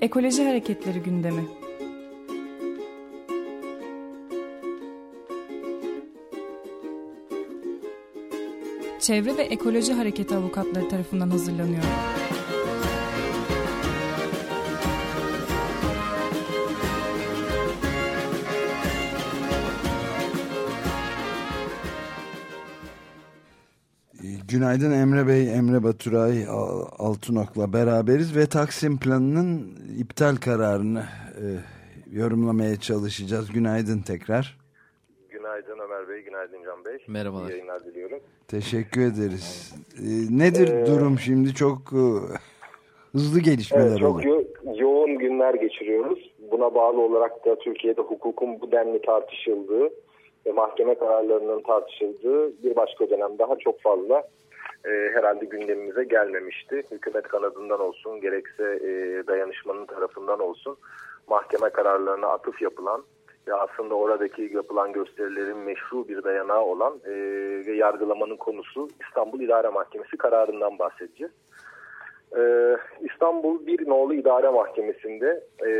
Ekoloji Hareketleri gündemi. Çevre ve Ekoloji Hareketi avukatları tarafından hazırlanıyor. Günaydın Emre Bey, Emre Baturay Altınok'la beraberiz ve Taksim planının iptal kararını e, yorumlamaya çalışacağız. Günaydın tekrar. Günaydın Ömer Bey, günaydın Can Bey. Merhabalar. İyi yayınlar diliyorum. Teşekkür ederiz. E, nedir ee, durum şimdi? Çok e, hızlı gelişmeler evet. Çok yo yoğun günler geçiriyoruz. Buna bağlı olarak da Türkiye'de hukukun bu denli tartışıldığı ve mahkeme kararlarının tartışıldığı bir başka dönem daha çok fazla e, herhalde gündemimize gelmemişti. Hükümet kanadından olsun gerekse e, dayanışmanın tarafından olsun mahkeme kararlarına atıf yapılan ve aslında oradaki yapılan gösterilerin meşru bir dayanağı olan e, ve yargılamanın konusu İstanbul İdare Mahkemesi kararından bahsedeceğiz. Ee, İstanbul Bir Nolu İdare Mahkemesi'nde e,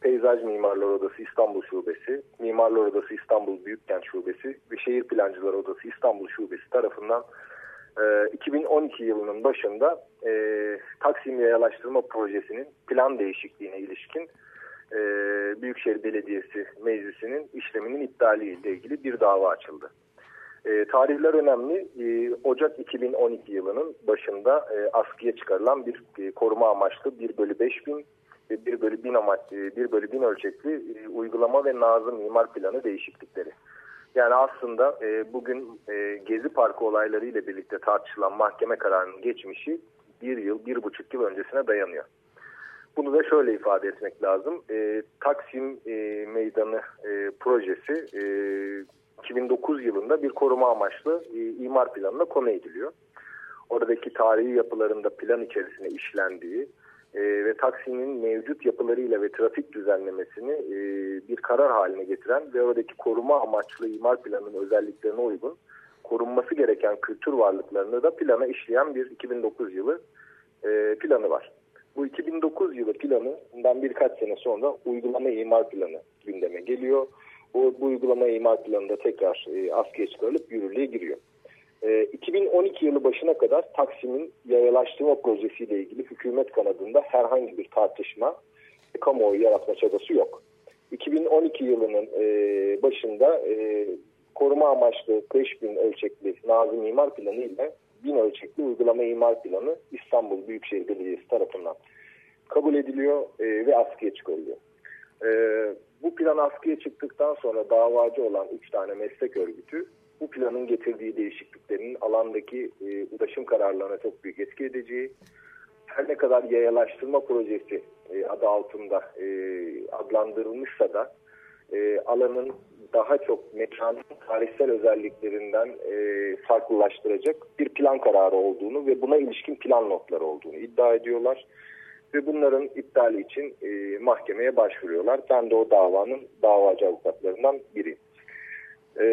Peyzaj Mimarlar Odası İstanbul Şubesi, Mimarlar Odası İstanbul Büyükkent Şubesi ve Şehir Plancılar Odası İstanbul Şubesi tarafından e, 2012 yılının başında e, Taksim Yayalaştırma Projesi'nin plan değişikliğine ilişkin e, Büyükşehir Belediyesi Meclisi'nin işleminin iptali ile ilgili bir dava açıldı. E, tarihler önemli. E, Ocak 2012 yılının başında e, askıya çıkarılan bir e, koruma amaçlı 1 bölü 5 bin ve 1 bölü 1000 amaç, e, 1 bölü 1000 ölçekli e, uygulama ve nazım mimar planı değişiklikleri. Yani aslında e, bugün e, Gezi Parkı olayları ile birlikte tartışılan mahkeme kararının geçmişi bir yıl, bir buçuk yıl öncesine dayanıyor. Bunu da şöyle ifade etmek lazım. E, Taksim e, Meydanı e, projesi e, 2009 yılında bir koruma amaçlı e, imar planına konu ediliyor. Oradaki tarihi yapılarında plan içerisine işlendiği e, ve Taksim'in mevcut yapılarıyla ve trafik düzenlemesini e, bir karar haline getiren ve oradaki koruma amaçlı imar planının özelliklerine uygun korunması gereken kültür varlıklarını da plana işleyen bir 2009 yılı e, planı var. Bu 2009 yılı planından birkaç sene sonra uygulama imar planı gündeme geliyor. Bu, bu uygulama imar planında tekrar e, askıya çıkarılıp yürürlüğe giriyor. E, 2012 yılı başına kadar Taksim'in yayalaştırma projesiyle ilgili hükümet kanadında herhangi bir tartışma, kamuoyu yaratma çabası yok. 2012 yılının e, başında e, koruma amaçlı 5000 ölçekli Nazım İmar Planı ile 1000 ölçekli uygulama imar planı İstanbul Büyükşehir Belediyesi tarafından kabul ediliyor e, ve askıya çıkarılıyor. E, bu plan askıya çıktıktan sonra davacı olan 3 tane meslek örgütü bu planın getirdiği değişikliklerin alandaki e, ulaşım kararlarına çok büyük etki edeceği, her ne kadar yayalaştırma projesi e, adı altında e, adlandırılmışsa da e, alanın daha çok mekanın tarihsel özelliklerinden e, farklılaştıracak bir plan kararı olduğunu ve buna ilişkin plan notları olduğunu iddia ediyorlar ve bunların iptali için e, mahkemeye başvuruyorlar. Ben de o davanın davacı avukatlarından biriyim. E,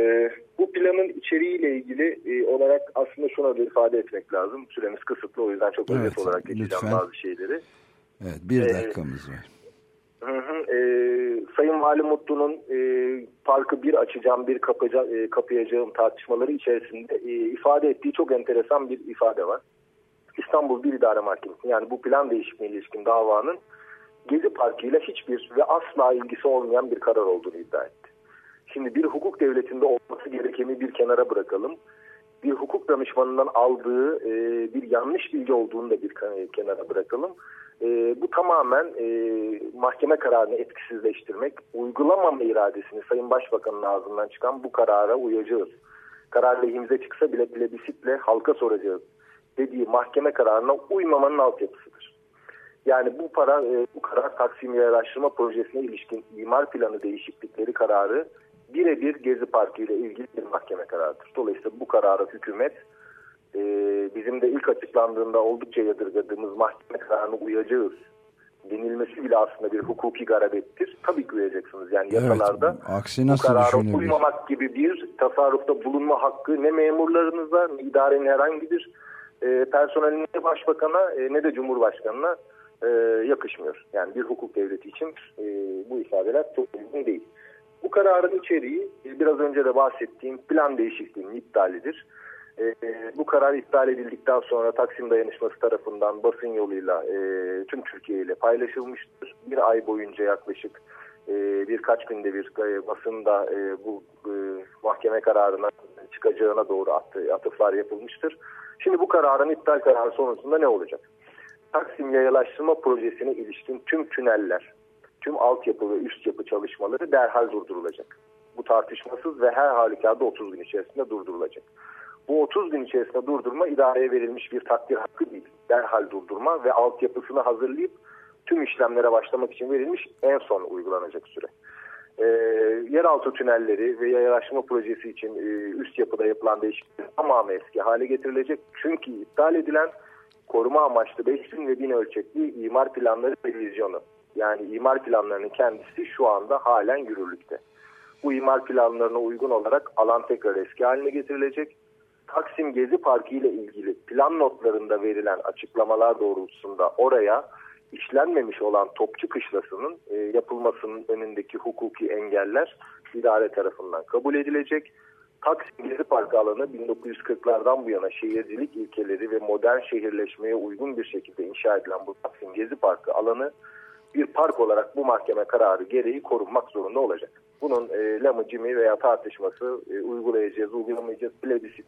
bu planın içeriğiyle ilgili e, olarak aslında şuna da ifade etmek lazım. Süremiz kısıtlı o yüzden çok evet, özet olarak geçeceğim lütfen. bazı şeyleri. Evet bir e, dakikamız var. Hı hı, e, Sayın Vali Mutlu'nun e, parkı bir açacağım bir kapaca, e, kapayacağım tartışmaları içerisinde e, ifade ettiği çok enteresan bir ifade var. İstanbul Bir İdare Mahkemesi yani bu plan değişikliğine ilişkin davanın Gezi Parkı ile hiçbir ve asla ilgisi olmayan bir karar olduğunu iddia etti. Şimdi bir hukuk devletinde olması gerekeni bir kenara bırakalım. Bir hukuk danışmanından aldığı e, bir yanlış bilgi olduğunu da bir kenara bırakalım. E, bu tamamen e, mahkeme kararını etkisizleştirmek, uygulamama iradesini Sayın Başbakan'ın ağzından çıkan bu karara uyacağız. Karar lehimize çıksa bile plebisitle halka soracağız dediği mahkeme kararına uymamanın altyapısıdır. Yani bu para, e, bu karar Taksim Araştırma Projesi'ne ilişkin imar planı değişiklikleri kararı birebir Gezi Parkı ile ilgili bir mahkeme kararıdır. Dolayısıyla bu kararı hükümet e, bizim de ilk açıklandığında oldukça yadırgadığımız mahkeme kararına uyacağız denilmesi bile aslında bir hukuki garabettir. Tabii ki uyacaksınız. Yani yasalarda evet, aksi nasıl bu karara uymamak gibi bir tasarrufta bulunma hakkı ne memurlarınıza ne idarenin herhangi bir e, personeline ne başbakana e, ne de cumhurbaşkanına e, yakışmıyor. Yani bir hukuk devleti için e, bu ifadeler çok uygun değil. Bu kararın içeriği e, biraz önce de bahsettiğim plan değişikliğinin iptalidir. E, bu karar iptal edildikten sonra Taksim Dayanışması tarafından basın yoluyla e, tüm Türkiye ile paylaşılmıştır. Bir ay boyunca yaklaşık e, birkaç günde bir e, basında e, bu e, mahkeme kararına çıkacağına doğru attı, atıflar yapılmıştır. Şimdi bu kararın iptal kararı sonucunda ne olacak? Taksim yayalaştırma projesine ilişkin tüm tüneller, tüm altyapı ve üst yapı çalışmaları derhal durdurulacak. Bu tartışmasız ve her halükarda 30 gün içerisinde durdurulacak. Bu 30 gün içerisinde durdurma idareye verilmiş bir takdir hakkı değil. Derhal durdurma ve altyapısını hazırlayıp tüm işlemlere başlamak için verilmiş en son uygulanacak süre. E, yeraltı tünelleri ve yayalaşma projesi için e, üst yapıda yapılan değişiklikler tamamı eski hale getirilecek. Çünkü iptal edilen koruma amaçlı 5000 ve 1000 ölçekli imar planları ve vizyonu. Yani imar planlarının kendisi şu anda halen yürürlükte. Bu imar planlarına uygun olarak alan tekrar eski haline getirilecek. Taksim Gezi Parkı ile ilgili plan notlarında verilen açıklamalar doğrultusunda oraya işlenmemiş olan Topçu Kışlası'nın e, yapılmasının önündeki hukuki engeller idare tarafından kabul edilecek. Taksim Gezi Parkı alanı 1940'lardan bu yana şehircilik ilkeleri ve modern şehirleşmeye uygun bir şekilde inşa edilen bu Taksim Gezi Parkı alanı bir park olarak bu mahkeme kararı gereği korunmak zorunda olacak. Bunun e, lamıcımı veya tartışması e, uygulayacağız, uygulamayacağız, plebisit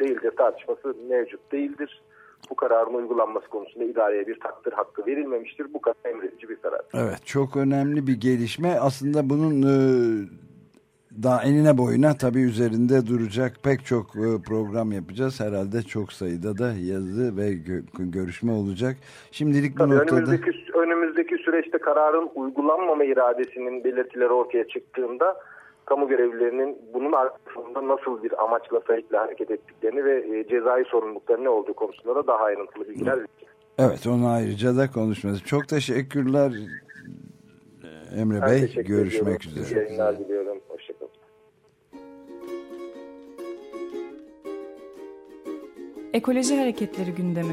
değildir tartışması mevcut değildir bu kararın uygulanması konusunda idareye bir takdir hakkı verilmemiştir. Bu karar emredici bir karar. Evet çok önemli bir gelişme. Aslında bunun e, daha enine boyuna tabii üzerinde duracak pek çok e, program yapacağız. Herhalde çok sayıda da yazı ve gö görüşme olacak. Şimdilik tabii bu noktada... Önümüzdeki, önümüzdeki süreçte kararın uygulanmama iradesinin belirtileri ortaya çıktığında kamu görevlilerinin bunun arkasında nasıl bir amaçla Said'le hareket ettiklerini ve e, cezai sorumlulukları ne olduğu konusunda da daha ayrıntılı bilgiler vereceğiz. Evet onu ayrıca da konuşması. Çok teşekkürler Emre ben Bey. Teşekkür Görüşmek ediyorum. üzere. yayınlar diliyorum. Hoşçakalın. Ekoloji Hareketleri gündemi.